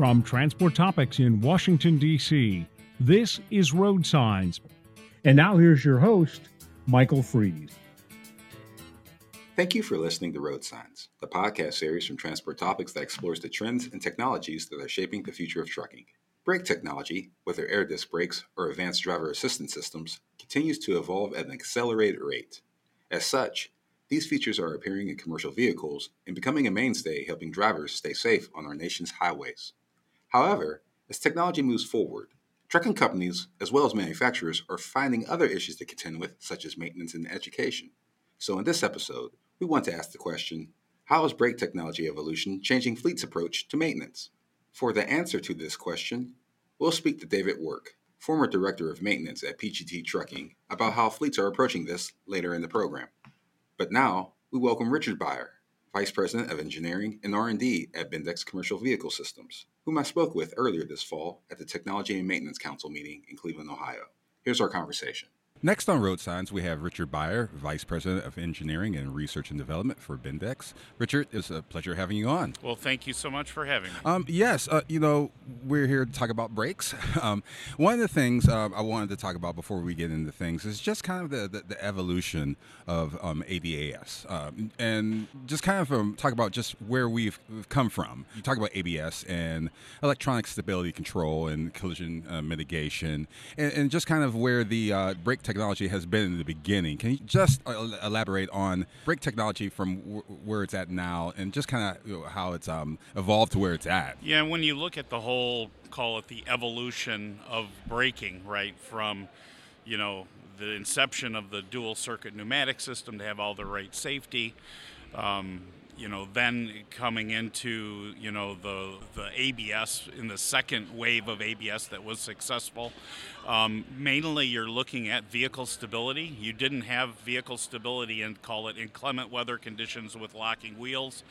From Transport Topics in Washington, D.C., this is Road Signs. And now here's your host, Michael Freeze. Thank you for listening to Road Signs, the podcast series from Transport Topics that explores the trends and technologies that are shaping the future of trucking. Brake technology, whether air disc brakes or advanced driver assistance systems, continues to evolve at an accelerated rate. As such, these features are appearing in commercial vehicles and becoming a mainstay helping drivers stay safe on our nation's highways. However, as technology moves forward, trucking companies as well as manufacturers are finding other issues to contend with, such as maintenance and education. So, in this episode, we want to ask the question How is brake technology evolution changing fleet's approach to maintenance? For the answer to this question, we'll speak to David Work, former director of maintenance at PGT Trucking, about how fleets are approaching this later in the program. But now, we welcome Richard Beyer, Vice President of Engineering and R&D at Bendix Commercial Vehicle Systems, whom I spoke with earlier this fall at the Technology and Maintenance Council meeting in Cleveland, Ohio. Here's our conversation. Next on Road Signs, we have Richard Beyer, Vice President of Engineering and Research and Development for Bendix. Richard, it's a pleasure having you on. Well, thank you so much for having me. Um, yes, uh, you know, we're here to talk about brakes. Um, one of the things uh, I wanted to talk about before we get into things is just kind of the, the, the evolution of um, ADAS um, and just kind of um, talk about just where we've come from. You talk about ABS and electronic stability control and collision uh, mitigation and, and, just kind of where the uh, brake technology has been in the beginning. Can you just uh, elaborate on brake technology from w- where it's at now and just kind of how it's um, evolved to where it's at? Yeah, when you look at the whole, call it the evolution of braking, right, from, you know, the inception of the dual circuit pneumatic system to have all the right safety. Um, you know, then coming into you know the the ABS in the second wave of ABS that was successful. Um, mainly, you're looking at vehicle stability. You didn't have vehicle stability and call it inclement weather conditions with locking wheels.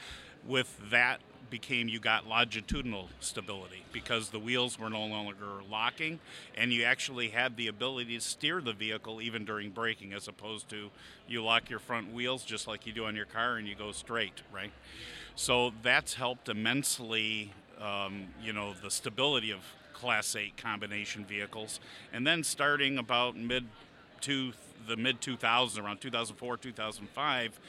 With that became you got longitudinal stability because the wheels were no longer locking and you actually had the ability to steer the vehicle even during braking as opposed to you lock your front wheels just like you do on your car and you go straight right? So that's helped immensely um, you know the stability of class 8 combination vehicles. And then starting about mid to the mid 2000s around 2004 2005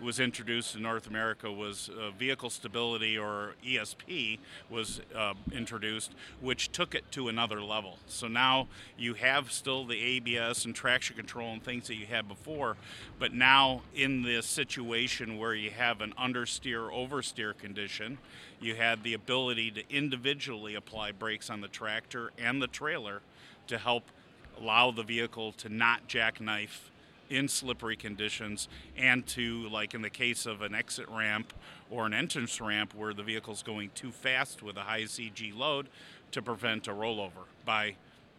was introduced in North America was uh, vehicle stability or ESP was uh, introduced, which took it to another level. So now you have still the ABS and traction control and things that you had before, but now in this situation where you have an understeer oversteer condition, you had the ability to individually apply brakes on the tractor and the trailer to help allow the vehicle to not jackknife in slippery conditions and to like in the case of an exit ramp or an entrance ramp where the vehicle's going too fast with a high CG load to prevent a rollover by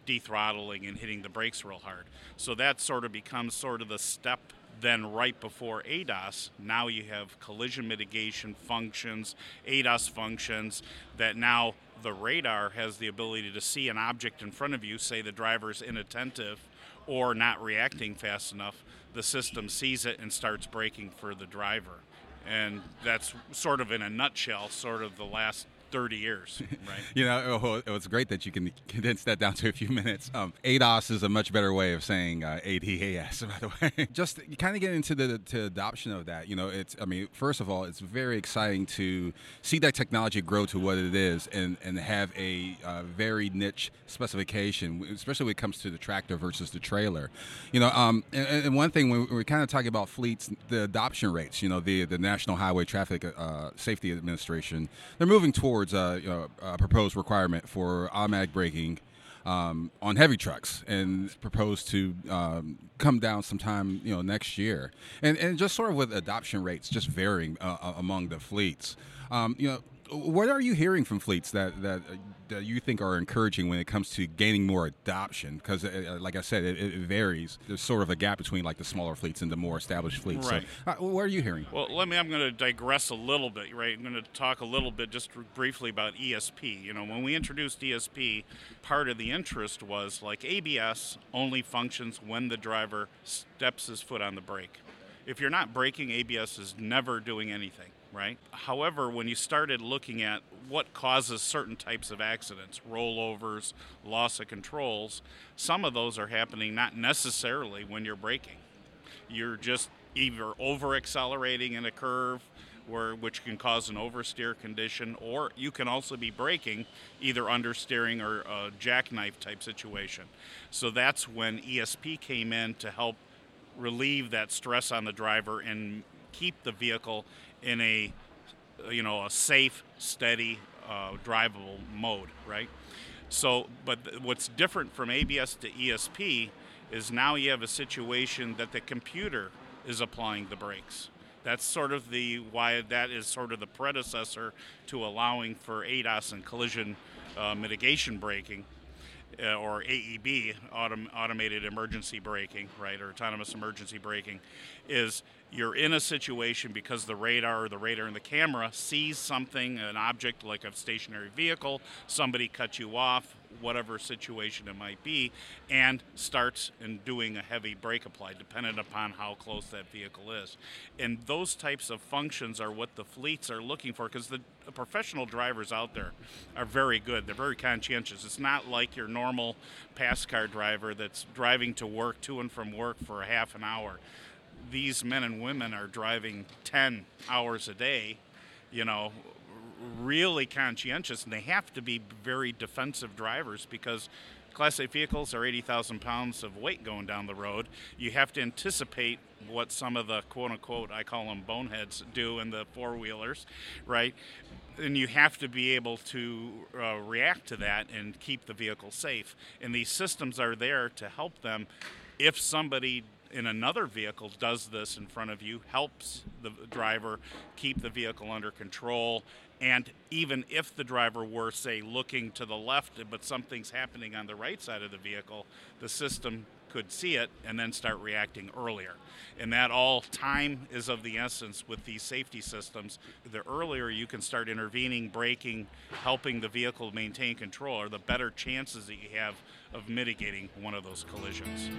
dethrottling and hitting the brakes real hard. So that sort of becomes sort of the step then right before ADAS, now you have collision mitigation functions, ADAS functions that now the radar has the ability to see an object in front of you, say the driver's inattentive, or not reacting fast enough, the system sees it and starts braking for the driver. And that's sort of in a nutshell, sort of the last 30 years, right? you know, oh, it's great that you can condense that down to a few minutes. Um, ADAS is a much better way of saying uh, ADAS, by the way. Just kind of get into the to adoption of that. You know, it's, I mean, first of all, it's very exciting to see that technology grow to what it is and, and have a uh, very niche specification, especially when it comes to the tractor versus the trailer. You know, um, and, and, one thing, when we're kind of talking about fleets, the adoption rates, you know, the, the National Highway Traffic uh, Safety Administration, they're moving towards towards a, you know, a proposed requirement for automatic braking um, on heavy trucks and proposed to um, come down sometime you know next year. And and just sort of with adoption rates just varying uh, among the fleets. Um, you know what are you hearing from fleets that, that that you think are encouraging when it comes to gaining more adoption? Because, uh, uh, like I said, it, it, varies. There's sort of a gap between like the smaller fleets and the more established fleets. Right. So, uh, what are you hearing? Well, let me. I'm going to digress a little bit. Right. I'm going to talk a little bit just briefly about ESP. You know, when we introduced ESP, part of the interest was like ABS only functions when the driver steps his foot on the brake. If you're not braking, ABS is never doing anything right? However, when you started looking at what causes certain types of accidents, rollovers, loss of controls, some of those are happening not necessarily when you're braking. You're just either over accelerating in a curve where which can cause an oversteer condition or you can also be braking either understeering or a jackknife type situation. So that's when ESP came in to help relieve that stress on the driver and keep the vehicle in a you know a safe, steady, uh, drivable mode, right? So, but what's different from ABS to ESP is now you have a situation that the computer is applying the brakes. That's sort of the why that is sort of the predecessor to allowing for ADAS and collision uh, mitigation braking uh, or AEB, autom- automated emergency braking, right, or autonomous emergency braking, is you're in a situation because the radar or the radar and the camera sees something, an object like a stationary vehicle, somebody cut you off, whatever situation it might be, and starts in doing a heavy brake apply, dependent upon how close that vehicle is. And those types of functions are what the fleets are looking for because the professional drivers out there are very good. They're very conscientious. It's not like your normal pass car driver that's driving to work, to and from work for a half an hour. These men and women are driving 10 hours a day, you know, really conscientious, and they have to be very defensive drivers because Class 8 vehicles are 80,000 pounds of weight going down the road. You have to anticipate what some of the quote unquote, I call them boneheads, do in the four wheelers, right? And you have to be able to uh, react to that and keep the vehicle safe. And these systems are there to help them if somebody in another vehicle does this in front of you, helps the driver keep the vehicle under control and even if the driver were, say, looking to the left, but something's happening on the right side of the vehicle, the system could see it and then start reacting earlier. And that all time is of the essence with these safety systems. The earlier you can start intervening, braking, helping the vehicle maintain control, are the better chances that you have of mitigating one of those collisions.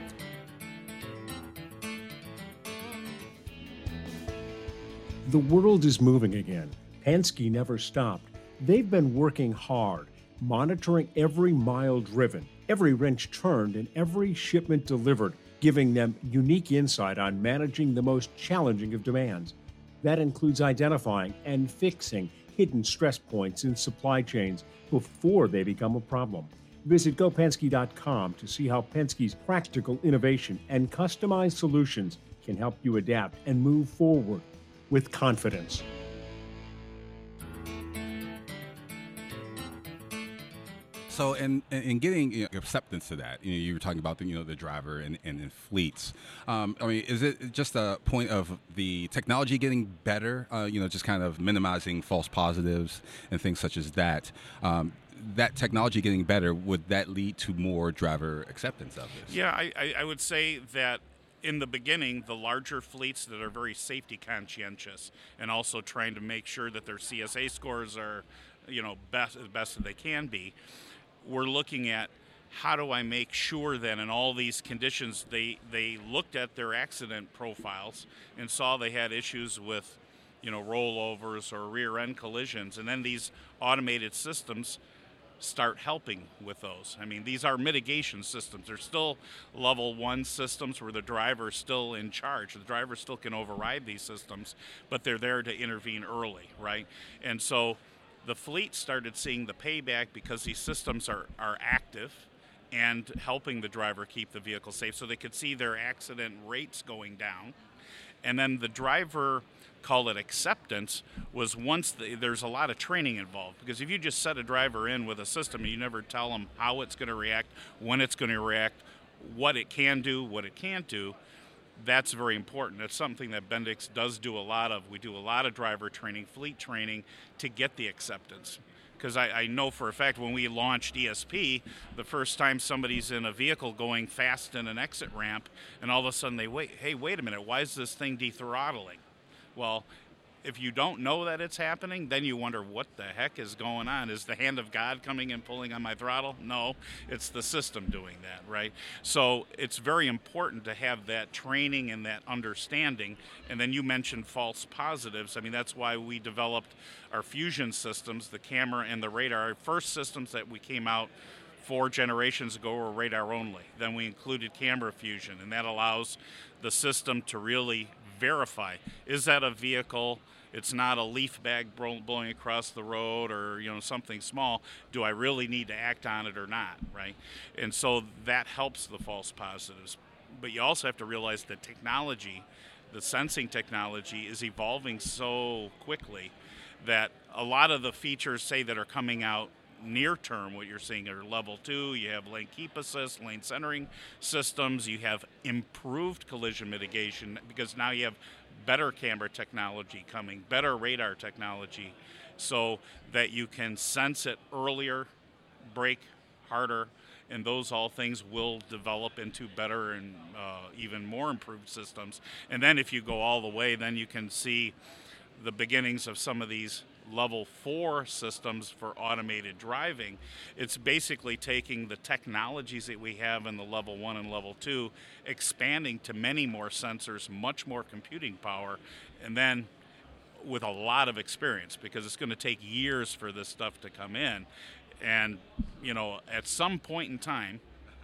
The world is moving again. Penske never stopped. They've been working hard, monitoring every mile driven, every wrench turned, and every shipment delivered, giving them unique insight on managing the most challenging of demands. That includes identifying and fixing hidden stress points in supply chains before they become a problem. Visit gopenske.com to see how Penske's practical innovation and customized solutions can help you adapt and move forward with confidence. So, in in getting you know, acceptance to that, you know, you were talking about the you know the driver and, and, and fleets. Um, I mean, is it just a point of the technology getting better? Uh, you know, just kind of minimizing false positives and things such as that. Um, that technology getting better, would that lead to more driver acceptance of this? Yeah, I, I would say that in the beginning, the larger fleets that are very safety conscientious and also trying to make sure that their CSA scores are, you know, best as best as they can be we're looking at how do I make sure that in all these conditions they they looked at their accident profiles and saw they had issues with you know rollovers or rear end collisions. And then these automated systems start helping with those. I mean, these are mitigation systems. They're still level 1 systems where the driver is still in charge. The driver still can override these systems, but they're there to intervene early, right? And so the fleet started seeing the payback because these systems are, are active and helping the driver keep the vehicle safe so they could see their accident rates going down. And then the driver, call it acceptance, was once the, there's a lot of training involved. Because if you just set a driver in with a system and you never tell them how it's going to react, when it's going to react, what it can do, what it can't do, that's very important. It's something that Bendix does do a lot of. We do a lot of driver training, fleet training to get the acceptance. Because I, I, know for a fact when we launched ESP, the first time somebody's in a vehicle going fast in an exit ramp, and all of a sudden they wait, hey, wait a minute, why is this thing dethrottling? Well, if you don't know that it's happening, then you wonder what the heck is going on. Is the hand of God coming and pulling on my throttle? No, it's the system doing that, right? So it's very important to have that training and that understanding. And then you mentioned false positives. I mean, that's why we developed our fusion systems, the camera and the radar. Our first systems that we came out four generations ago were radar only. Then we included camera fusion, and that allows the system to really verify is that a vehicle? It's not a leaf bag blowing across the road or you know something small. Do i really need to act on it or not right? And so that helps the false positives. But you also have to realize that technology the sensing technology is evolving so quickly that a lot of the features say that are coming out near term, what you're seeing are level two, you have lane keep assist, lane centering systems, you have improved collision mitigation because now you have better camera technology coming, better radar technology, so that you can sense it earlier, brake harder, and those all things will develop into better and uh, even more improved systems. And then if you go all the way, then you can see the beginnings of some of these level four systems for automated driving. It's basically taking the technologies that we have in the level one and level two, expanding to many more sensors, much more computing power, and then with a lot of experience because it's going to take years for this stuff to come in. And, you know, at some point in time,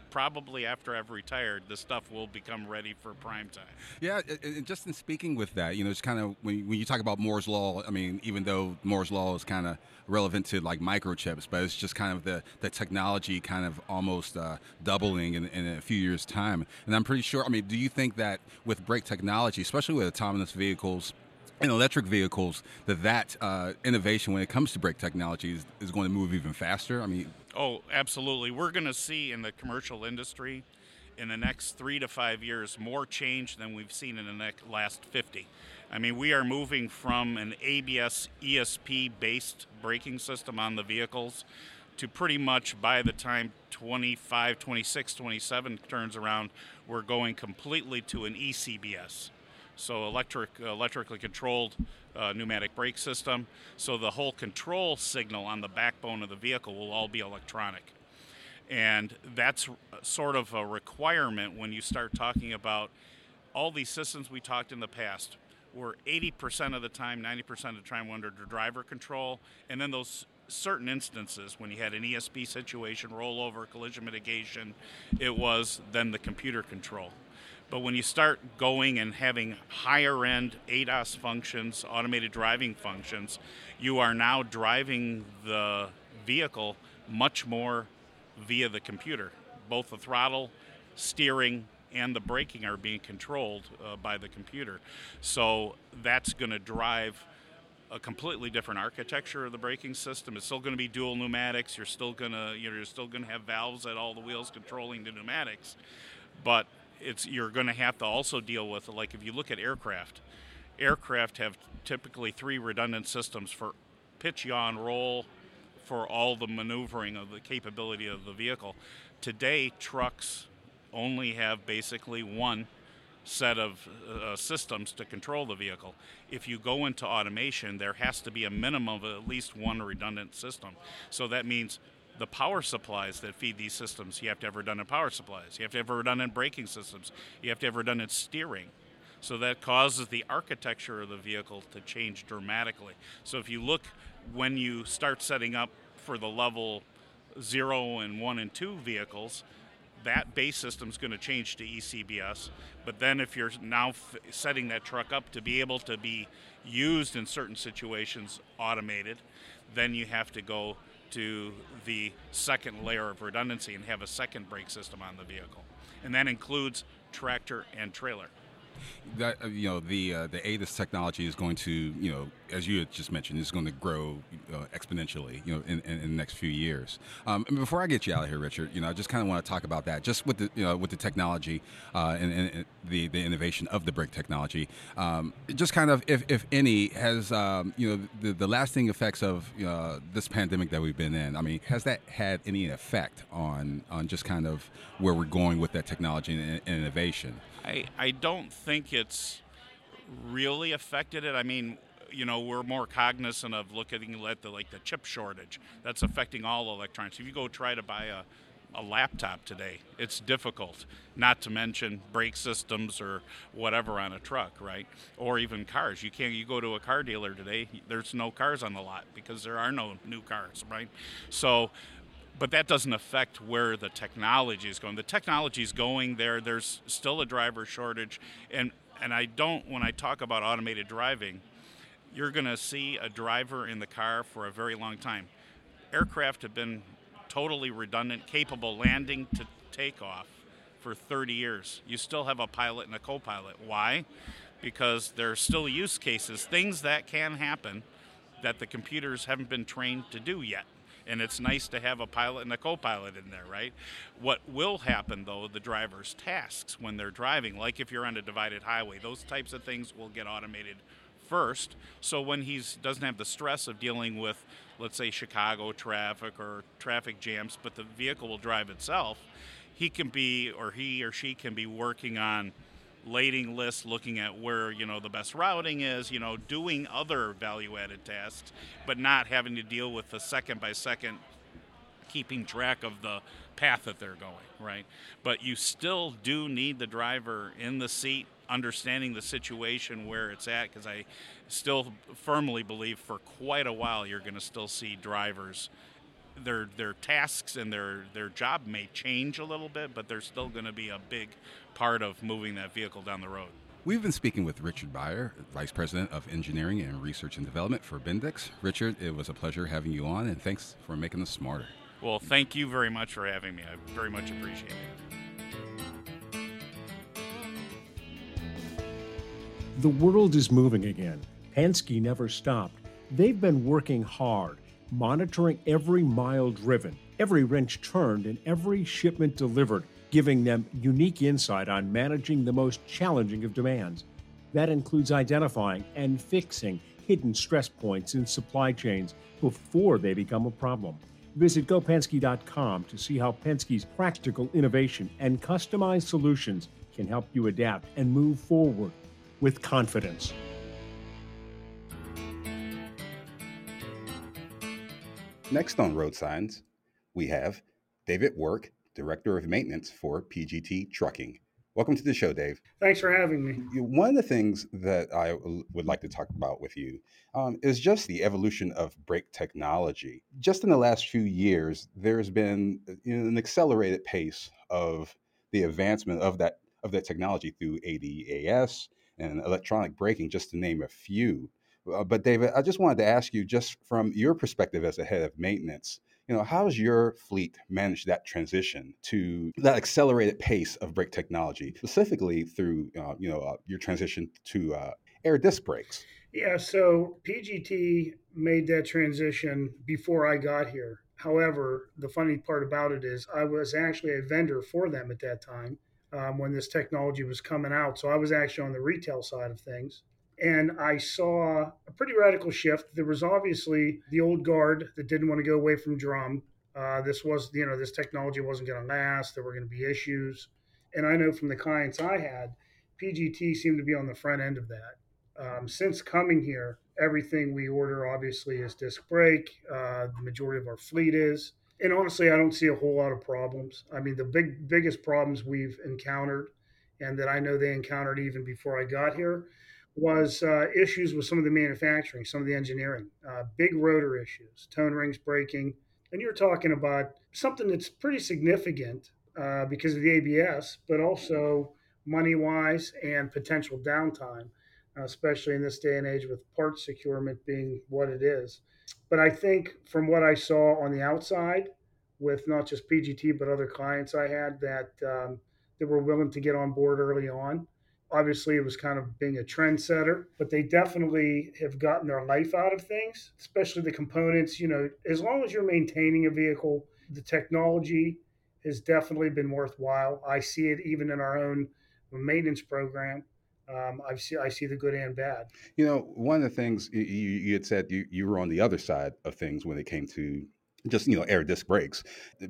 probably after I've retired, the stuff will become ready for prime time. Yeah, and just in speaking with that, you know, it's kind of when, when you talk about Moore's law. I mean, even though Moore's law is kind of relevant to like microchips, but it's just kind of the the technology kind of almost uh, doubling in, in a few years' time. And I'm pretty sure. I mean, do you think that with brake technology, especially with autonomous vehicles? In electric vehicles that that uh, innovation when it comes to brake technology is, is, going to move even faster? I mean, oh, absolutely. We're going to see in the commercial industry in the next three to five years more change than we've seen in the last 50. I mean, we are moving from an ABS ESP based braking system on the vehicles to pretty much by the time 25, 26, 27 turns around, we're going completely to an ECBS so electric, electrically controlled uh, pneumatic brake system. So the whole control signal on the backbone of the vehicle will all be electronic. And that's sort of a requirement when you start talking about all these systems we talked in the past were 80% of the time, 90% of the time under driver control, and then those certain instances when you had an ESP situation, rollover, collision mitigation, it was then the computer control. But when you start going and having higher end ADAS functions, automated driving functions, you are now driving the vehicle much more via the computer. Both the throttle, steering, and the braking are being controlled uh, by the computer. So that's going to drive a completely different architecture of the braking system. It's still going to be dual pneumatics. You're still going to you're still going to have valves at all the wheels controlling the pneumatics, but it's you're going to have to also deal with like if you look at aircraft aircraft have typically three redundant systems for pitch yaw and roll for all the maneuvering of the capability of the vehicle today trucks only have basically one set of uh, systems to control the vehicle. If you go into automation, there has to be a minimum of at least one redundant system. So that means the power supplies that feed these systems. You have to have redundant power supplies. You have to have redundant braking systems. You have to have redundant steering. So that causes the architecture of the vehicle to change dramatically. So if you look when you start setting up for the level zero and one and two vehicles, that base system is going to change to ECBS. But then if you're now f- setting that truck up to be able to be used in certain situations automated, then you have to go to the second layer of redundancy and have a second brake system on the vehicle. And that includes tractor and trailer that uh, you know the uh, the ADAS technology is going to you know as you had just mentioned is going to grow uh, exponentially you know in, in, in, the next few years. Um, and before I get you out of here, Richard, you know I just kind of want to talk about that just with the you know with the technology uh, and, and, the the innovation of the brick technology. Um, just kind of if, if any has um, you know the, the lasting effects of uh, this pandemic that we've been in. I mean, has that had any effect on on just kind of where we're going with that technology and, and innovation? I, I don't think it's really affected it. I mean, you know, we're more cognizant of looking at the like the chip shortage that's affecting all electronics. If you go try to buy a a laptop today. It's difficult, not to mention brake systems or whatever on a truck, right? Or even cars. You can't. You go to a car dealer today. There's no cars on the lot because there are no new cars, right? So, but that doesn't affect where the technology is going. The technology is going there. There's still a driver shortage, and and I don't. When I talk about automated driving, you're going to see a driver in the car for a very long time. Aircraft have been totally redundant, capable landing to takeoff for 30 years. You still have a pilot and a co pilot. Why? Because there are still use cases, things that can happen that the computers haven't been trained to do yet. And it's nice to have a pilot and a co pilot in there, right? What will happen, though, the driver's tasks when they're driving, like if you're on a divided highway, those types of things will get automated first. So when he doesn't have the stress of dealing with, let's say, Chicago traffic or traffic jams, but the vehicle will drive itself, he can be, or he or she can be working on lading lists, looking at where you know the best routing is, you know, doing other value-added tasks, but not having to deal with the second by second keeping track of the path that they're going, right? But you still do need the driver in the seat understanding the situation where it's at because I still firmly believe for quite a while you're going to still see drivers their their tasks and their their job may change a little bit but they're still going to be a big part of moving that vehicle down the road. We've been speaking with Richard Beyer, Vice President of Engineering and Research and Development for Bendix. Richard, it was a pleasure having you on, and thanks for making us smarter. Well, thank you very much for having me. I very much appreciate it. The world is moving again. Penske never stopped. They've been working hard, monitoring every mile driven, every wrench turned, and every shipment delivered, giving them unique insight on managing the most challenging of demands. That includes identifying and fixing hidden stress points in supply chains before they become a problem. Visit gopenske.com to see how Penske's practical innovation and customized solutions can help you adapt and move forward with confidence. Next on Road Signs, we have David Work, Director of Maintenance for PGT Trucking. Welcome to the show, Dave. Thanks for having me. One of the things that I would like to talk about with you um, is just the evolution of brake technology. Just in the last few years, there's been an accelerated pace of the advancement of that of that technology through ADAS and electronic braking, just to name a few. Uh, but David, I just wanted to ask you, just from your perspective as a head of maintenance, you know, how's your fleet managed that transition to that accelerated pace of brake technology, specifically through, uh, you know, uh, your transition to uh, air disc brakes? Yeah, so PGT made that transition before I got here. However, the funny part about it is I was actually a vendor for them at that time um, when this technology was coming out. So I was actually on the retail side of things. And I saw a pretty radical shift. There was obviously the old guard that didn't want to go away from drum. Uh, this was, you know, this technology wasn't going to last. There were going to be issues. And I know from the clients I had, PGT seemed to be on the front end of that. Um, since coming here, everything we order obviously is disc brake. Uh, the majority of our fleet is and honestly, I don't see a whole lot of problems. I mean, the big biggest problems we've encountered, and that I know they encountered even before I got here, was uh, issues with some of the manufacturing, some of the engineering, uh, big rotor issues, tone rings breaking, and you're talking about something that's pretty significant uh, because of the ABS, but also money wise and potential downtime, especially in this day and age with parts securement being what it is. But I think from what I saw on the outside, with not just PGT but other clients I had that um, that were willing to get on board early on. Obviously, it was kind of being a trendsetter, but they definitely have gotten their life out of things, especially the components. You know, as long as you're maintaining a vehicle, the technology has definitely been worthwhile. I see it even in our own maintenance program um, I see I see the good and bad. You know, one of the things you, you had said you, you were on the other side of things when it came to just you know air disc brakes.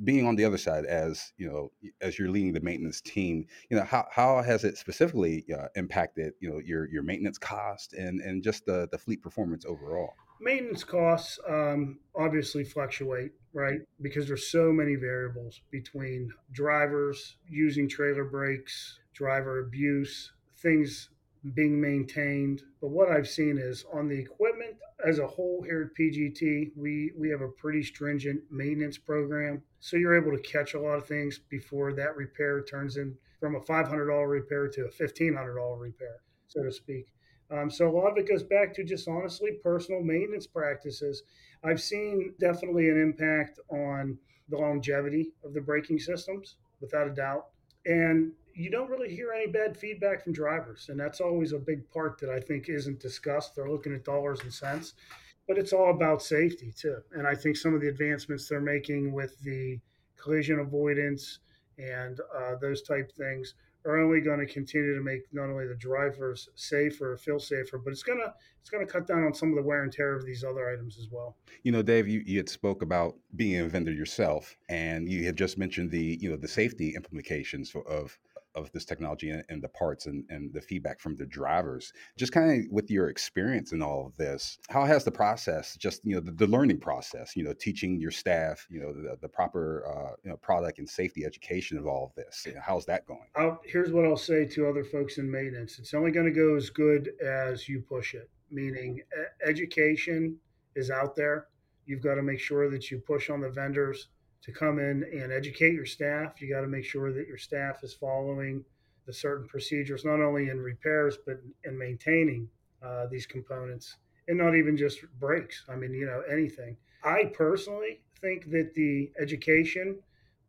Being on the other side as you know as you're leading the maintenance team you know how, how has it specifically uh, impacted you know your your maintenance cost and and just the the fleet performance overall? Maintenance costs um, obviously fluctuate right? Because there's so many variables between drivers using trailer brakes driver abuse things being maintained. But what I've seen is on the equipment as a whole here at PGT, we, we have a pretty stringent maintenance program. So you're able to catch a lot of things before that repair turns in from a $500 repair to a $1,500 repair, so to speak. Um, so a lot of it goes back to just honestly personal maintenance practices. I've seen definitely an impact on the longevity of the braking systems, without a doubt. And you don't really hear any bad feedback from drivers. And that's always a big part that I think isn't discussed. They're looking at dollars and cents, but it's all about safety too. And I think some of the advancements they're making with the collision avoidance and uh, those type things are only going to continue to make not only the drivers safer, feel safer, but it's gonna it's gonna cut down on some of the wear and tear of these other items as well. You know, Dave, you, you had spoke about being a vendor yourself, and you had just mentioned the you know the safety implications of of this technology and, and, the parts and, and the feedback from the drivers. Just kind of with your experience in all of this, how has the process, just you know, the, the learning process, you know, teaching your staff, you know, the, the proper uh, you know product and safety education of all of this, you know, how's that going? I'll, here's what I'll say to other folks in maintenance: it's only going to go as good as you push it. Meaning, education is out there. You've got to make sure that you push on the vendors to come in and educate your staff. You got to make sure that your staff is following the certain procedures, not only in repairs, but in maintaining uh, these components and not even just brakes. I mean, you know, anything. I personally think that the education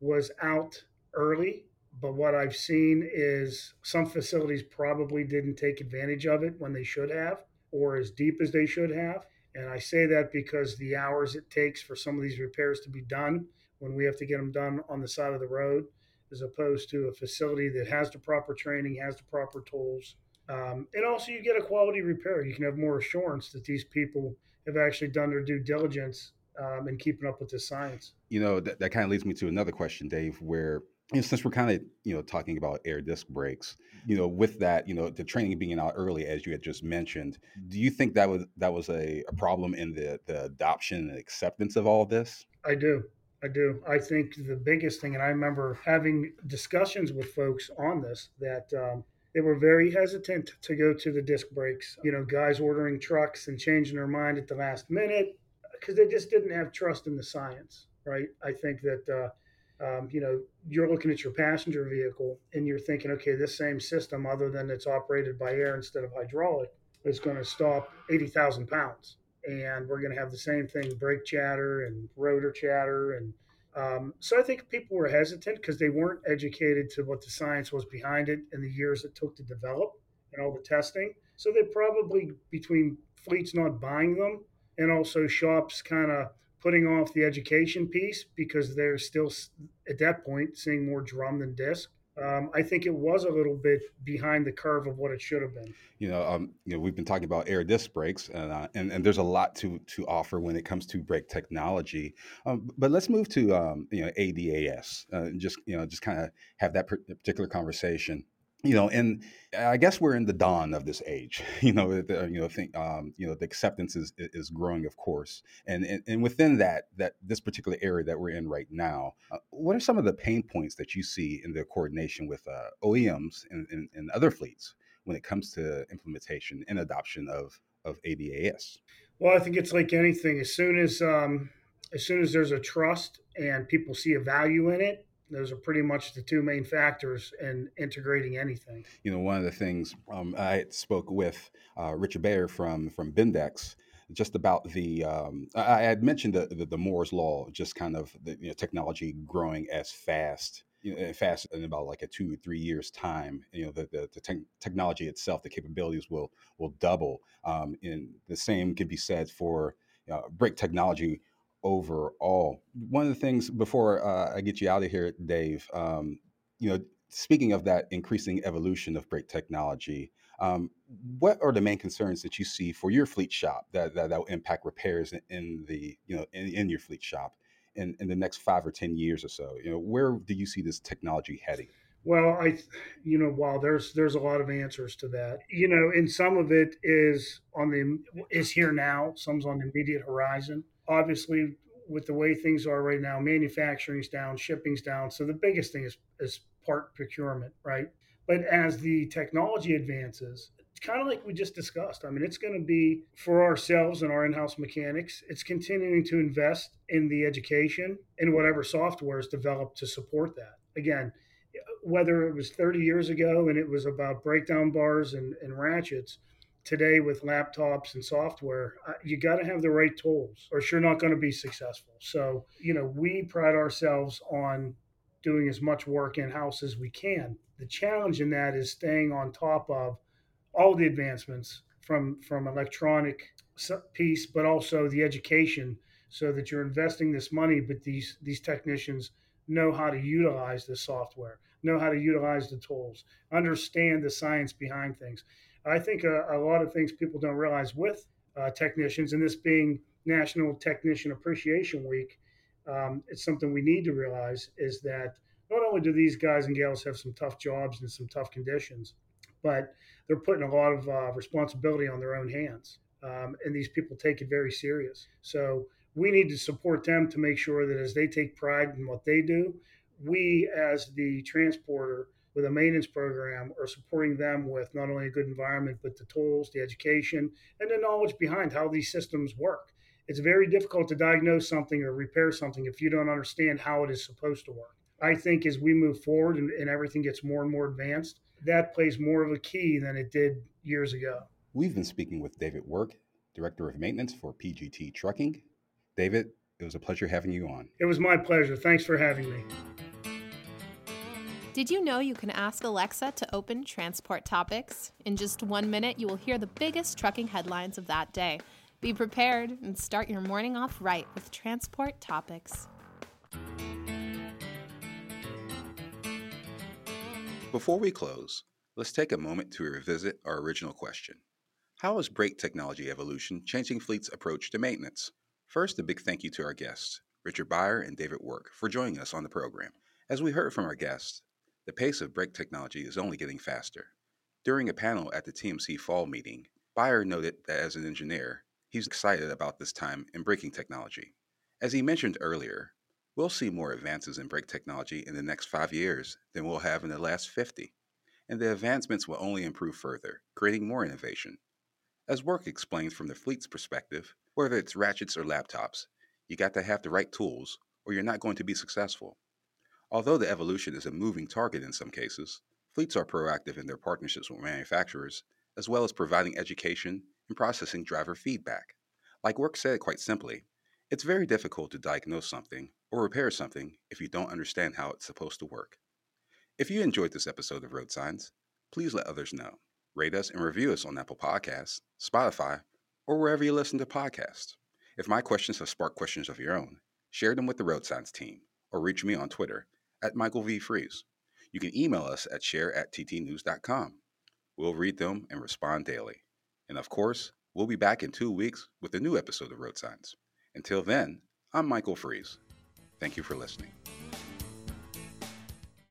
was out early, but what I've seen is some facilities probably didn't take advantage of it when they should have or as deep as they should have. And I say that because the hours it takes for some of these repairs to be done when we have to get them done on the side of the road, as opposed to a facility that has the proper training, has the proper tools. Um, and also, you get a quality repair. You can have more assurance that these people have actually done their due diligence um, in keeping up with the science. You know, that, that kind of leads me to another question, Dave, where know, since we're kind of you know talking about air disc brakes, you know, with that, you know, the training being out early, as you had just mentioned, do you think that was that was a, a problem in the the adoption and acceptance of all of this? I do. I do. I think the biggest thing, and I remember having discussions with folks on this, that um, they were very hesitant to go to the disc brakes. You know, guys ordering trucks and changing their mind at the last minute because they just didn't have trust in the science, right? I think that, uh, um, you know, you're looking at your passenger vehicle and you're thinking, okay, this same system, other than it's operated by air instead of hydraulic, is going to stop 80,000 pounds and we're going to have the same thing brake chatter and rotor chatter and um, so i think people were hesitant because they weren't educated to what the science was behind it and the years it took to develop and all the testing. So they probably between fleets not buying them and also shops kind of putting off the education piece because they're still at that point seeing more drum than disc um, I think it was a little bit behind the curve of what it should have been. You know, um, you know, we've been talking about air disc brakes, and, uh, and and there's a lot to to offer when it comes to brake technology. Um, but let's move to um, you know ADAS, uh, just you know, just kind of have that particular conversation you know, and I guess we're in the dawn of this age. You know, the, you know, think, um, you know, the acceptance is is growing, of course, and, and and within that, that this particular area that we're in right now, uh, what are some of the pain points that you see in the coordination with uh, OEMs and, and, and other fleets when it comes to implementation and adoption of of ADAS? Well, I think it's like anything. As soon as um, as soon as there's a trust and people see a value in it, those are pretty much the two main factors in integrating anything. You know, one of the things um, I spoke with uh, Richard Beyer from from Bendix just about the um, I had mentioned the, the, the Moore's law, just kind of the you know, technology growing as fast. You know, fast in about like a two three years time. You know, the the, the te- technology itself, the capabilities will will double. Um, and the same can be said for uh, brake technology overall. One of the things before uh, I get you out of here, Dave, um, you know, speaking of that increasing evolution of brake technology, um, what are the main concerns that you see for your fleet shop that that, that will impact repairs in, in the you know in, in, your fleet shop? in, in the next five or 10 years or so? You know, where do you see this technology heading? Well, I, you know, while there's there's a lot of answers to that, you know, and some of it is on the is here now, some's on the immediate horizon. Obviously, with the way things are right now, manufacturing's down, shipping's down. So the biggest thing is is part procurement, right? But as the technology advances, it's kind of like we just discussed. I mean, it's going to be for ourselves and our in-house mechanics. It's continuing to invest in the education and whatever software is developed to support that. Again, whether it was 30 years ago and it was about breakdown bars and, and ratchets, today with laptops and software, uh, you got to have the right tools or you're not going to be successful. So, you know, we pride ourselves on doing as much work in house as we can. The challenge in that is staying on top of all the advancements from from electronic piece, but also the education, so that you're investing this money, but these these technicians know how to utilize the software, know how to utilize the tools, understand the science behind things. I think a, a lot of things people don't realize with uh, technicians, and this being National Technician Appreciation Week, um, it's something we need to realize is that not only do these guys and gals have some tough jobs and some tough conditions, but they're putting a lot of uh, responsibility on their own hands. Um, and these people take it very serious. So we need to support them to make sure that as they take pride in what they do, we as the transporter with a maintenance program or supporting them with not only a good environment, but the tools, the education, and the knowledge behind how these systems work. It's very difficult to diagnose something or repair something if you don't understand how it is supposed to work. I think as we move forward and, and everything gets more and more advanced, that plays more of a key than it did years ago. We've been speaking with David Work, Director of Maintenance for PGT Trucking. David, it was a pleasure having you on. It was my pleasure. Thanks for having me. Did you know you can ask Alexa to open transport topics? In just one minute, you will hear the biggest trucking headlines of that day. Be prepared and start your morning off right with transport topics. Before we close, let's take a moment to revisit our original question. How is brake technology evolution changing fleet's approach to maintenance? First, a big thank you to our guests, Richard Beyer and David Work, for joining us on the program. As we heard from our guests, the pace of brake technology is only getting faster. During a panel at the TMC Fall meeting, Beyer noted that as an engineer, he's excited about this time in braking technology. As he mentioned earlier, We'll see more advances in brake technology in the next five years than we'll have in the last 50, and the advancements will only improve further, creating more innovation. As Work explains from the fleet's perspective, whether it's ratchets or laptops, you got to have the right tools or you're not going to be successful. Although the evolution is a moving target in some cases, fleets are proactive in their partnerships with manufacturers, as well as providing education and processing driver feedback. Like Work said quite simply, it's very difficult to diagnose something or repair something if you don't understand how it's supposed to work. If you enjoyed this episode of Road Signs, please let others know. Rate us and review us on Apple Podcasts, Spotify, or wherever you listen to podcasts. If my questions have sparked questions of your own, share them with the Road Signs team or reach me on Twitter at Michael V. Freeze. You can email us at share at ttnews.com. We'll read them and respond daily. And of course, we'll be back in two weeks with a new episode of Road Signs. Until then, I'm Michael Freeze. Thank you for listening.